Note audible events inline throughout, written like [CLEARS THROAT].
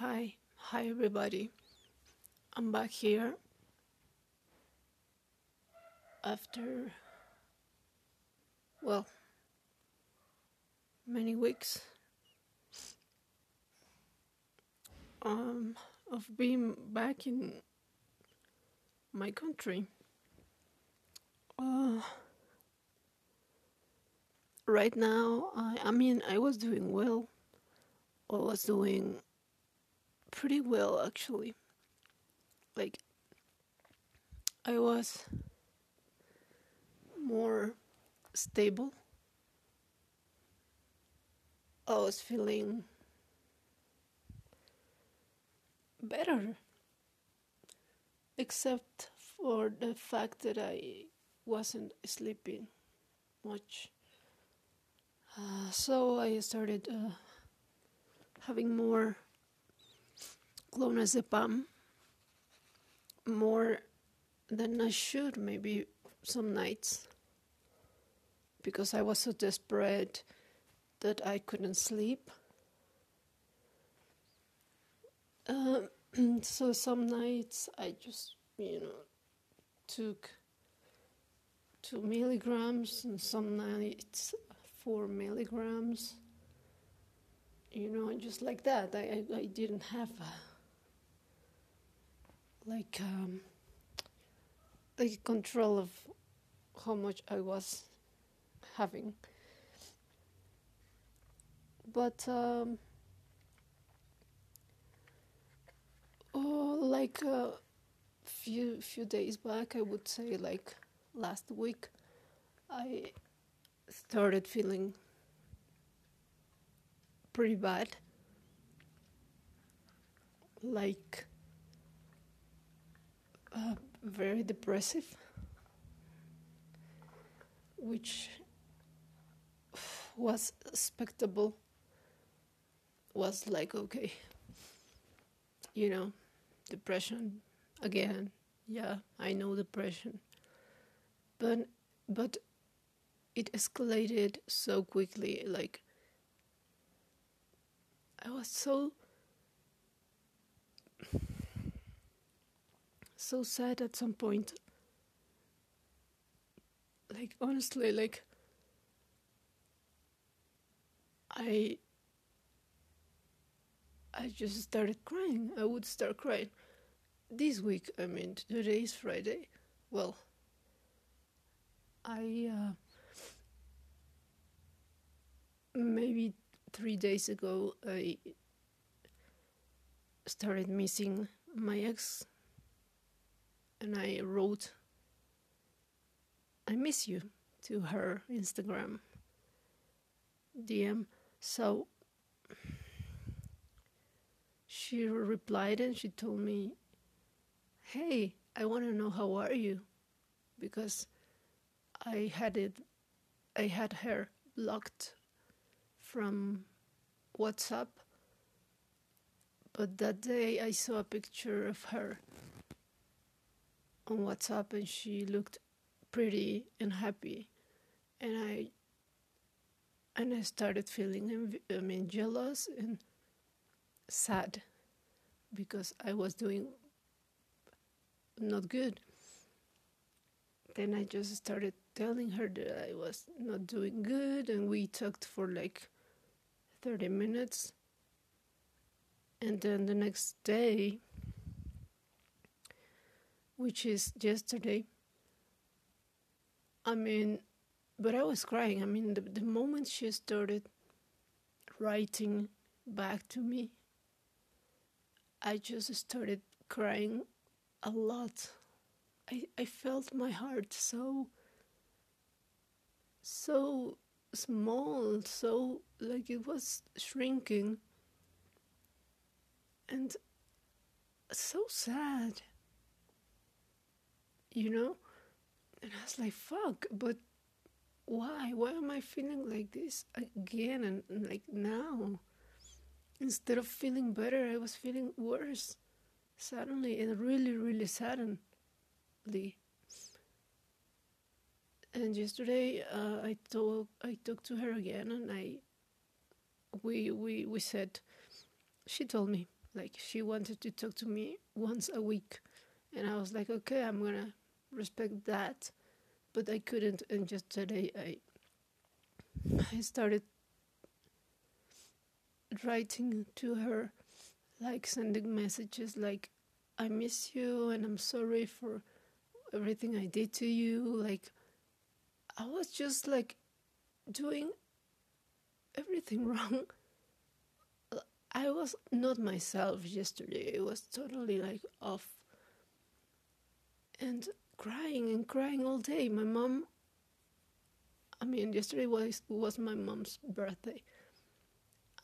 Hi, hi everybody. I'm back here after, well, many weeks um, of being back in my country. Uh, right now, I, I mean, I was doing well. I was doing pretty well actually. Like, I was more stable. I was feeling better, except for the fact that I wasn't sleeping much. Uh, so I started uh, having more clonazepam, more than I should, maybe some nights, because I was so desperate that I couldn't sleep. Uh, [CLEARS THROAT] so some nights I just, you know, took two milligrams, and some nights four milligrams. You know, just like that. I I, I didn't have a, like um, like control of how much I was having. But um, oh, like a few few days back, I would say like last week, I started feeling pretty bad. Like uh, very depressive, which was expectable. Was like, okay, you know, depression again. Yeah, I know depression. But, but it escalated so quickly. Like, I was so so sad at some point. Like honestly, like I I just started crying. I would start crying. This week, I mean, today is Friday. Well, I uh, maybe three days ago I started missing my ex and I wrote, I miss you to her Instagram DM. So she replied and she told me, Hey, I want to know how are you? Because I had it, I had her blocked from WhatsApp. But that day I saw a picture of her on WhatsApp and she looked pretty and happy. And I and I started feeling I mean jealous and sad because I was doing not good. Then I just started telling her that I was not doing good and we talked for like 30 minutes. And then the next day which is yesterday. I mean, but I was crying. I mean, the, the moment she started writing back to me, I just started crying a lot. I, I felt my heart so, so small, so like it was shrinking, and so sad you know? And I was like, fuck, but why? Why am I feeling like this again and, and like now? Instead of feeling better, I was feeling worse suddenly and really, really suddenly. And yesterday, uh, I told I talked to her again, and I we we we said. She told me Like she wanted to talk to me once a week, and I was like, okay, I'm gonna respect that, but I couldn't. And just today, I I started writing to her, like sending messages like, I miss you and I'm sorry for everything I did to you. Like, I was just like doing everything [LAUGHS] wrong. I was not myself yesterday. It was totally like off. And crying and crying all day. My mom I mean yesterday was was my mom's birthday.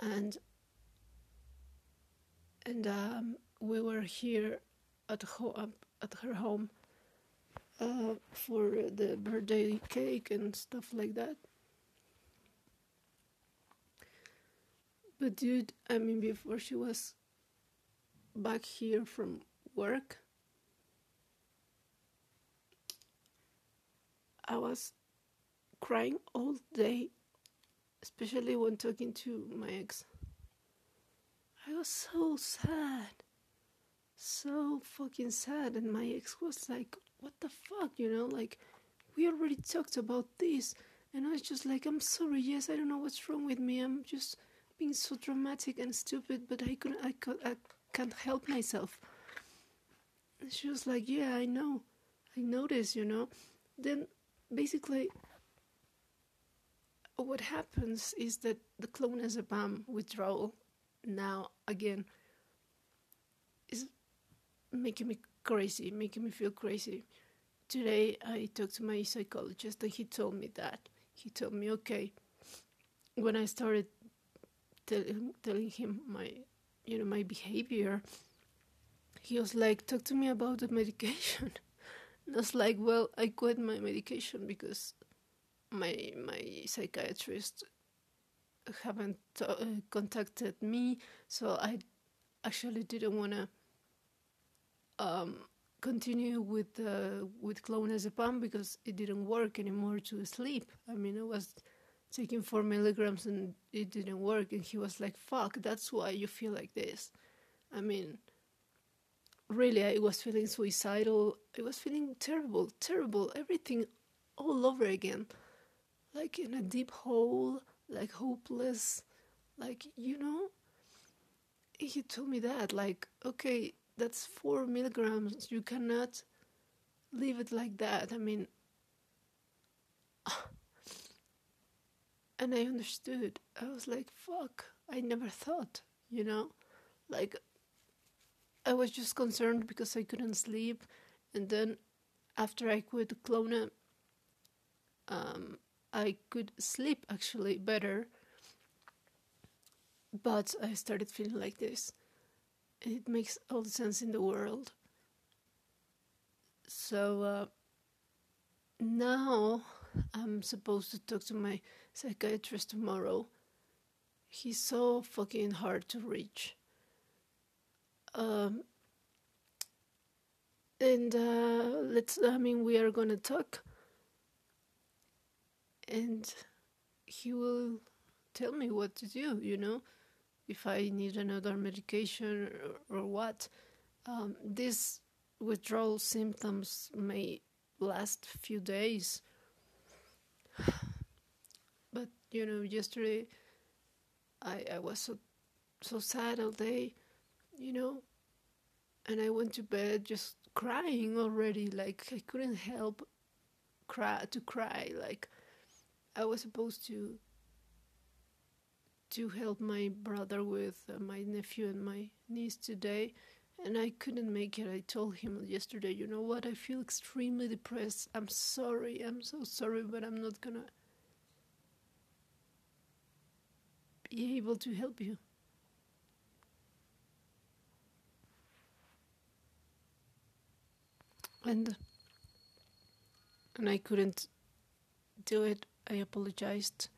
And and um, we were here at home at her home uh, for the birthday cake and stuff like that. But dude, I mean, before she was back here from work, I was crying all day, especially when talking to my ex. I was so sad, so fucking sad, and my ex was like, "What the fuck?" You know, like we already talked about this, and I was just like, "I'm sorry. Yes, I don't know what's wrong with me. I'm just." being so dramatic and stupid, but I couldn't, I, could, I can't help myself. And she was like, "Yeah, I know, I noticed, you know." Then, basically, what happens is that the clone as a clonazepam withdrawal now again is making me crazy, making me feel crazy. Today, I talked to my psychologist, and he told me that. He told me, okay, when I started telling, telling him my you know my behavior he was like talk to me about the medication [LAUGHS] was like well i quit my medication because my my psychiatrist haven't uh, contacted me so i actually didn't want to um, continue with uh, with clonazepam because it didn't work anymore to sleep i mean I was taking four milligrams and it didn't work. And he was like, fuck, that's why you feel like this. I mean, really, I was feeling suicidal. I was feeling terrible, terrible, everything all over again. Like in a deep hole, like hopeless, like, you know? He told me that, like, okay, that's four milligrams. You cannot leave it like that. I mean, [SIGHS] and I understood. I was like, fuck, I never thought, you know? Like, I was just concerned because I couldn't sleep. And then after I quit Clona, um, I could sleep actually better. But I started feeling like this. It makes all the sense in the world. So uh, now I'm supposed to talk to my psychiatrist tomorrow. He's so fucking hard to reach. Um, and uh, let's, I mean, we are gonna talk, and he will tell me what to do, you know, if I need another medication or, or what. Um, these withdrawal symptoms may last a few days. [SIGHS] But you know, yesterday I I was so so sad all day, you know, and I went to bed just crying already. Like I couldn't help cry to cry. Like I was supposed to to help my brother with uh, my nephew and my niece today and I couldn't make it. I told him yesterday, you know what, I feel extremely depressed. I'm sorry, I'm so sorry, but I'm not gonna be able to help you. And and I couldn't do it. I apologized.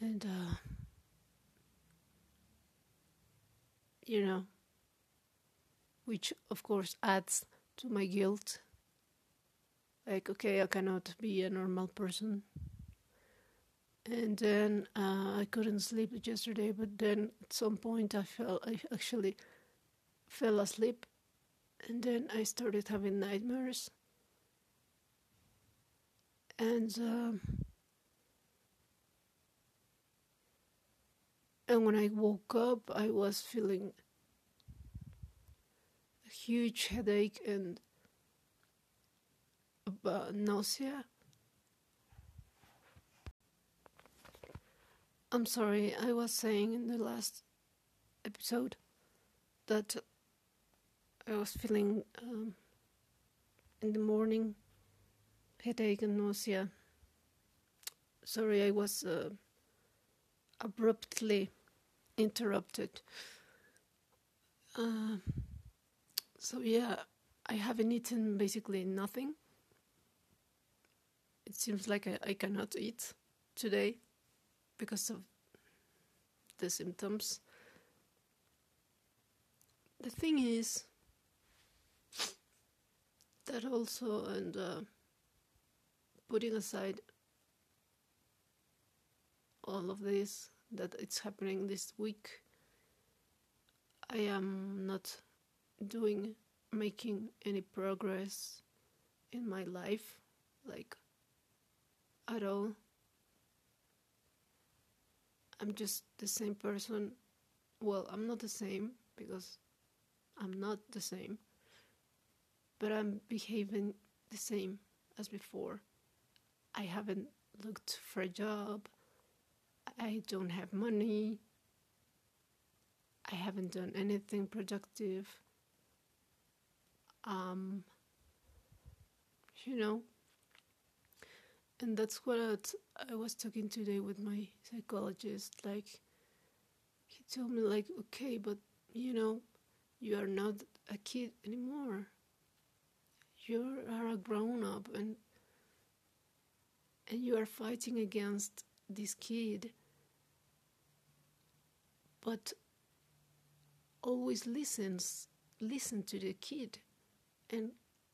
And uh you know which of course adds to my guilt. Like, okay, I cannot be a normal person. And then uh, I couldn't sleep yesterday, but then at some point I felt I actually fell asleep and then I started having nightmares. And um, and when I woke up, I was feeling a huge headache and nausea. I'm sorry, I was saying in the last episode that I was feeling um, in the morning headache and nausea. Sorry, I was uh, abruptly interrupted. Uh, so, yeah, I haven't eaten basically nothing. It seems like I, I cannot eat today because of the symptoms. The thing is that also, and uh, putting aside all of this that it's happening this week, I am not doing making any progress in my life, like at all. I'm just the same person. Well, I'm not the same because I'm not the same, but I'm behaving the same as before. I haven't looked for a job. I don't have money. I haven't done anything productive. Um, you know, and that's what I was talking today with my psychologist. Like, he told me, like, okay, but you know, you are not a kid anymore. You are a grown up, and and you are fighting against this kid. But always listens, listen to the kid, and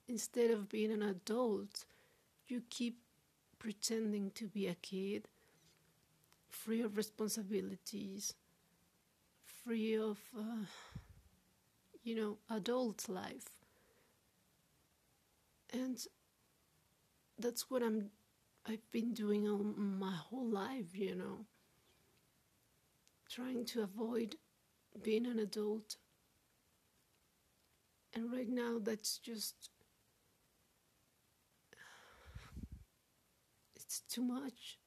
instead of being an adult, you keep pretending to be a kid, free of responsibilities, free of, uh, you know, adult life. And that's what I'm I've been doing all my whole life, you know. Trying to avoid being an adult. And right now that's just it's too much.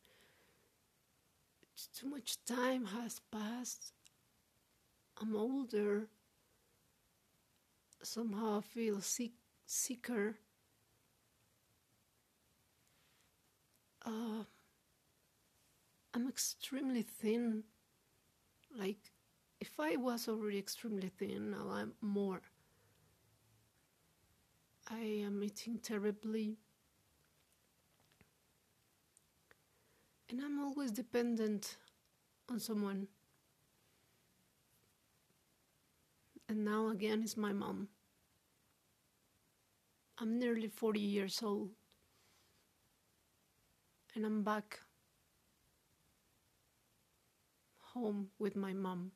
It's too much time has passed. I'm older. Somehow I feel sick, sicker. Uh, I'm extremely thin. Like, if I was already extremely thin, now I'm more. I am eating terribly. And I'm always dependent on someone. And now again is my mom. I'm nearly 40 years old. And I'm back home with my mom.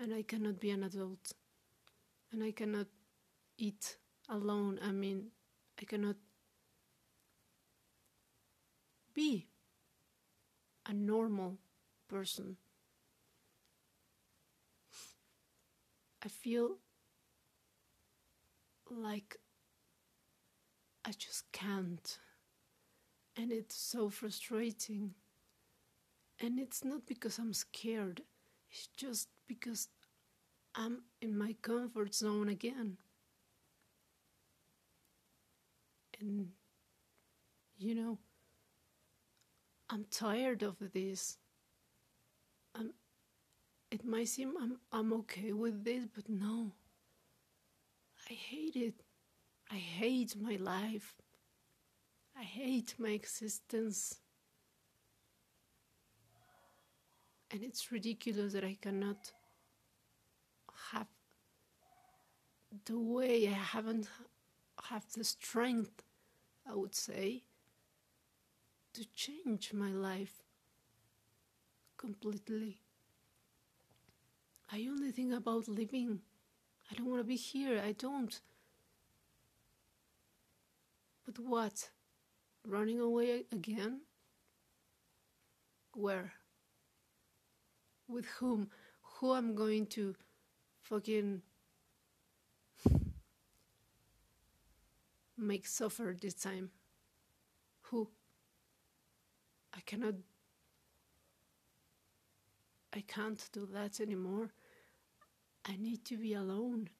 And I cannot be an adult. And I cannot eat alone. I mean, I cannot be a normal person. I feel like I just can't. And it's so frustrating. And it's not because I'm scared, it's just because I'm in my comfort zone again. And, you know, I'm tired of this. I'm, it might seem I'm, I'm okay with this, but no. I hate it. I hate my life. I hate my existence. And it's ridiculous that I cannot have the way I haven't have the strength, I would say, to change my life completely. I only think about living. I don't want to be here. I don't. But what? Running away again? Where? With whom? Who I'm going to fucking make suffer this time? Who? I cannot. I can't do that anymore. I need to be alone.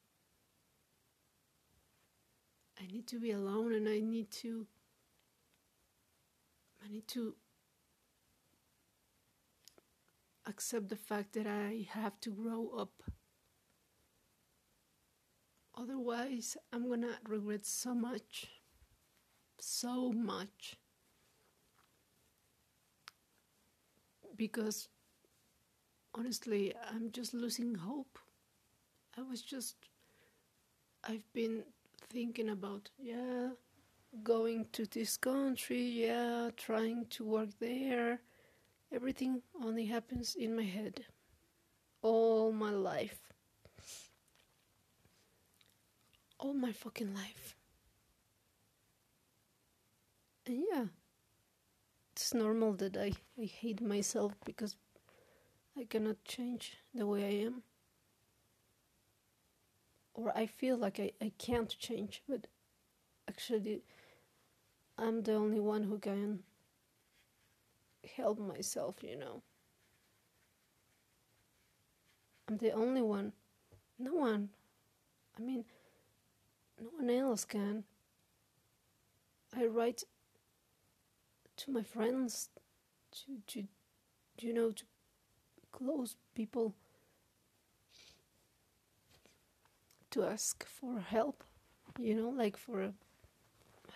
I need to be alone and I need to. I need to accept the fact that I have to grow up. Otherwise, I'm gonna regret so much. So much. Because honestly, I'm just losing hope. I was just. I've been thinking about, yeah, going to this country, yeah, trying to work there. Everything only happens in my head. All my life. All my fucking life. And yeah, it's normal that I, I hate myself because I cannot change the way I am. Or I feel like I, I can't change, but actually, I'm the only one who can help myself, you know. I'm the only one. No one. I mean, no one else can. I write to my friends, to, to you know, to close people, to ask for help, you know, like for,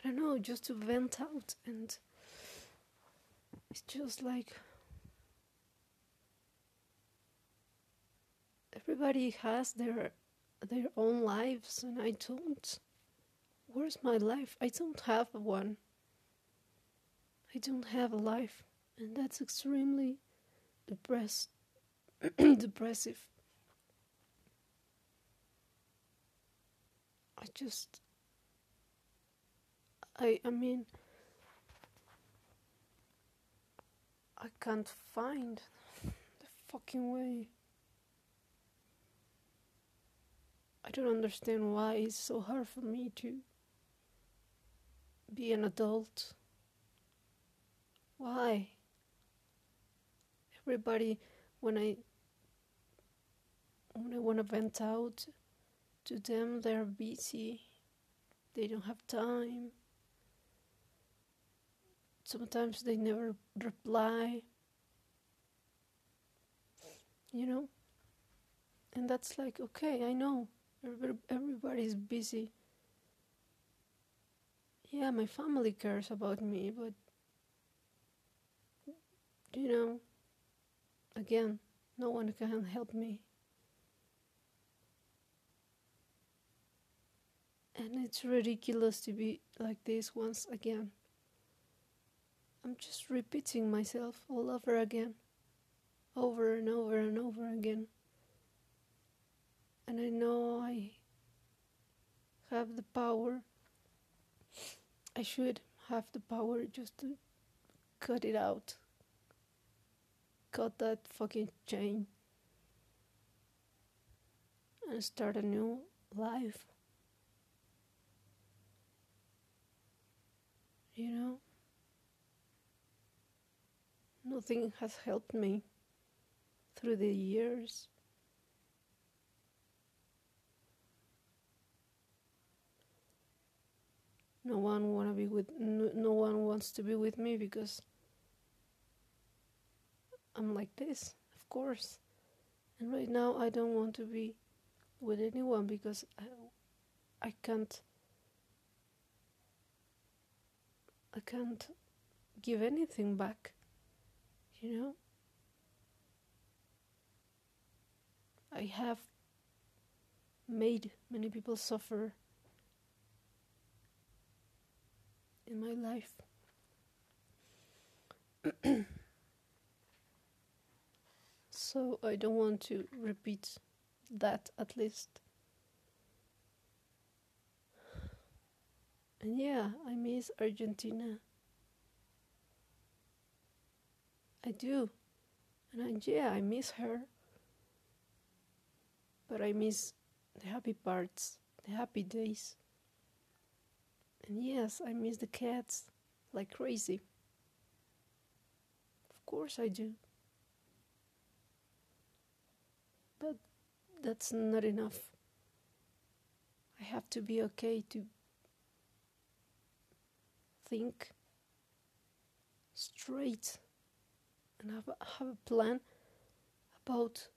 I don't know, just to vent out. And it's just like everybody has their their own lives and I don't. Where's my life? I don't have one. I don't have a life, and that's extremely depressed [CLEARS THROAT] depressive. I just I I mean I can't find the fucking way. I don't understand why it's so hard for me to be an adult. Why? Everybody, when I when I want to vent out to them, they're busy. They don't have time. Sometimes they never reply. You know? And that's like, okay, I know. Everybody's busy. Yeah, my family cares about me, but you know, again, no one can help me. And it's ridiculous to be like this once again. I'm just repeating myself all over again, over and over and over again. And I know I have the power, I should have the power just to cut it out. Cut that fucking chain and start a new life. You know? Nothing has helped me through the years. No one wanna be with no, no one wants to be with me because I'm like this, of course. And right now I don't want to be with anyone because I, I can't I can't give anything back you know? I have made many people suffer in my life. [CLEARS THROAT] so I don't want to repeat that at least. And yeah, I miss Argentina. I do. And I, yeah, I miss her. But I miss the happy parts, the happy days. And yes, I miss the cats like crazy. Of course I do. But that's not enough. I have to be okay to think straight and have have a plan about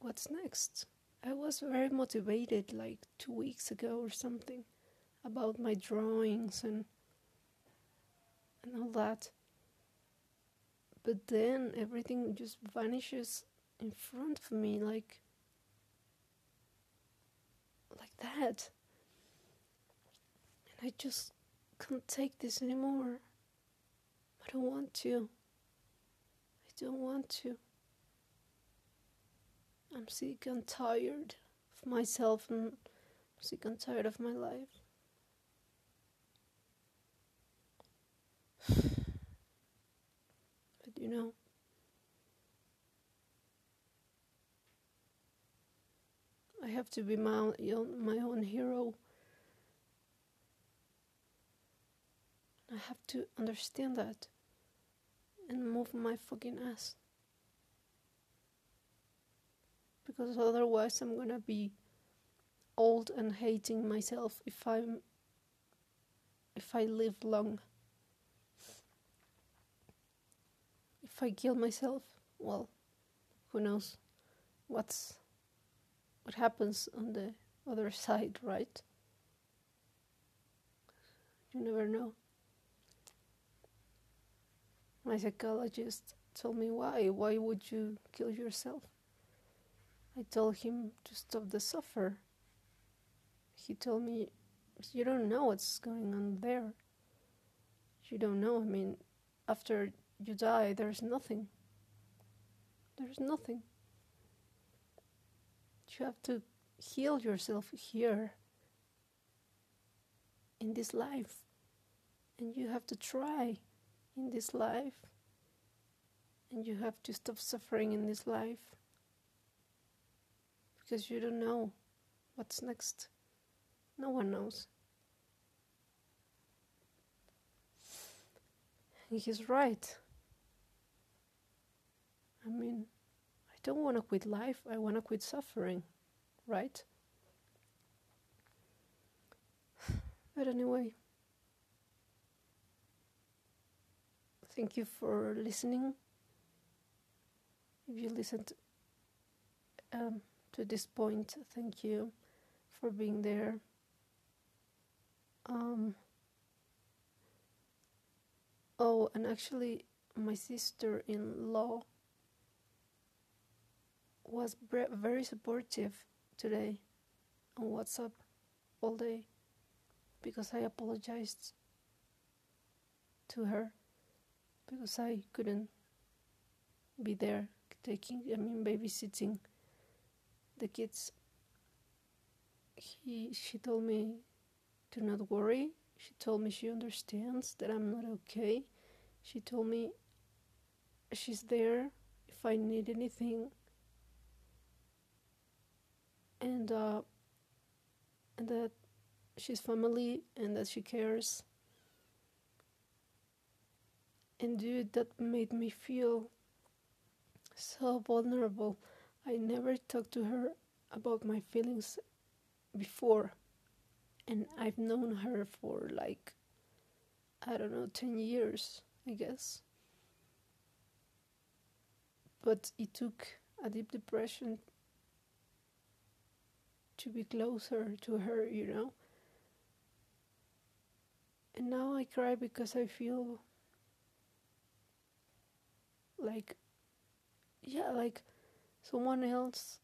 what's next. I was very motivated like two weeks ago or something about my drawings and and all that. But then everything just vanishes in front of me like like that. And I just can't take this anymore. I don't want to. I don't want to. I'm sick and tired of myself and sick and tired of my life. [SIGHS] but you know, I have to be my own, my own hero. I have to understand that and move my fucking ass. because otherwise I'm gonna be old and hating myself if I'm if I live long. If I kill myself, well, who knows what's what happens on the other [LAUGHS] side, right? You never know. My psychologist told me why why would you kill yourself? I told him to stop the suffer. He told me, You don't know what's going on there. You don't know. I mean, after you die, there's nothing. There's nothing. You have to heal yourself here in this life. And you have to try in this life. And you have to stop suffering in this life because you don't know what's next. No one knows. And he's right. I mean, I don't want to quit life, I want to quit suffering, right? [SIGHS] But anyway, thank you for listening. If you listened, um, to this point. Thank you for being there. Um, oh, and actually, my sister in law was very supportive today on WhatsApp all day because I apologized to her because I couldn't be there taking, I mean, babysitting the kids. He she told me to not worry. She told me she understands that i'm not okay. She told me she's there if i need anything. And uh and that she's family and that she cares and dude that made me feel so vulnerable I never talked to her about my feelings before, and I've known her for like, I don't know, 10 years, I guess. But it took a deep depression to be closer to her, you know. And now I cry because I feel like, yeah, like someone else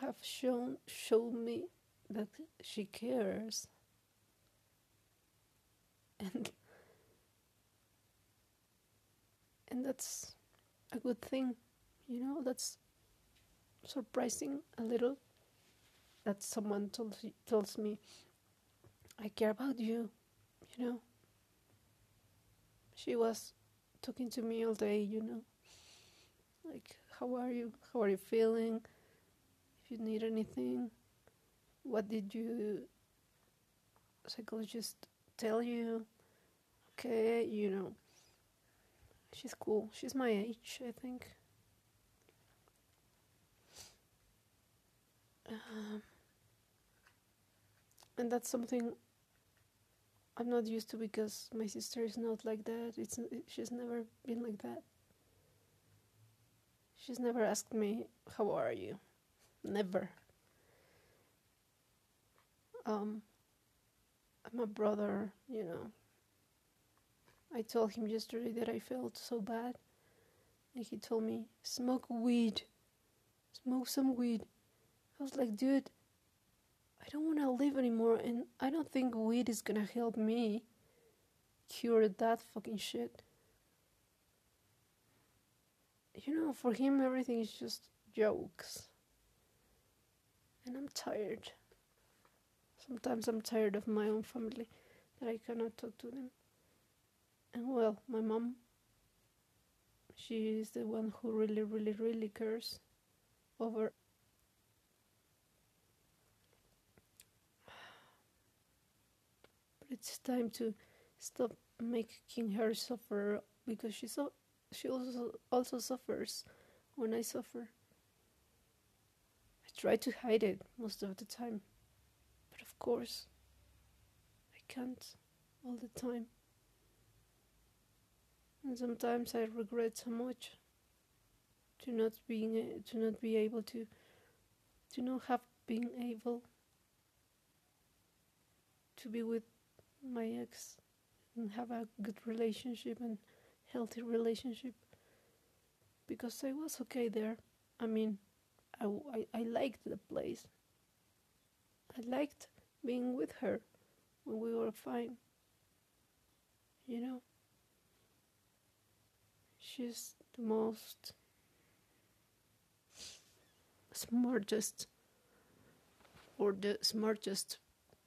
have shown shown me that she cares and and that's a good thing you know that's surprising a little that someone tells tells me I care about you, you know. She was talking to me all day, you know. Like, how are you? How are you feeling? If you need anything, what did you psychologist tell you? Okay, you know. She's cool. She's my age, I think. Um, and that's something I'm not used to because my sister is not like that. It's she's never been like that. She's never asked me how are you. Never. Um my brother, you know. I told him yesterday that I felt so bad. And he told me, smoke weed. Smoke some weed. I was like, dude, I don't want to live anymore, and I don't think weed is gonna help me cure that fucking shit. You know, for him, everything is just jokes. And I'm tired. Sometimes I'm tired of my own family that I cannot talk to them. And well, my mom, she is the one who really, really, really cares over [SIGHS] But it's time to stop making her suffer because she so she also also suffers when I suffer. I try to hide it most of the time, but of course, I can't all the time. And sometimes I regret so much to not being to not be able to to not have been able to be with my ex and have a good relationship and healthy relationship because I was okay there. I mean, I, I, I liked the place. I liked being with her when we were fine. You know? She's the most smartest or the smartest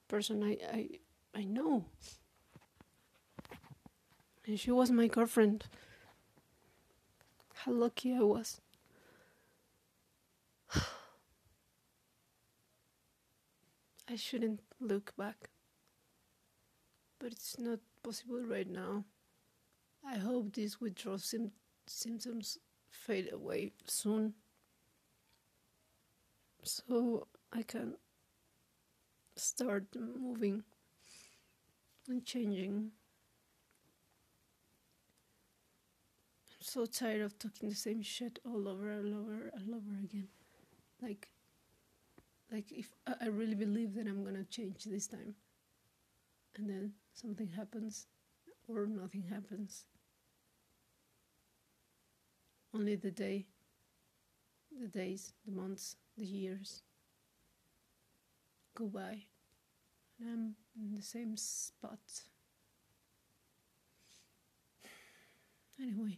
person I, I I know. And she was my girlfriend. How lucky I was. [SIGHS] I shouldn't look back. But it's not possible right now. I hope these withdrawal sim- symptoms fade away soon. So I can start moving and changing. So tired of talking the same shit all over, all over, all over again. Like, like if I really believe that I'm gonna change this time, and then something happens, or nothing happens. Only the day, the days, the months, the years go by. And I'm in the same spot. [SIGHS] Anyway,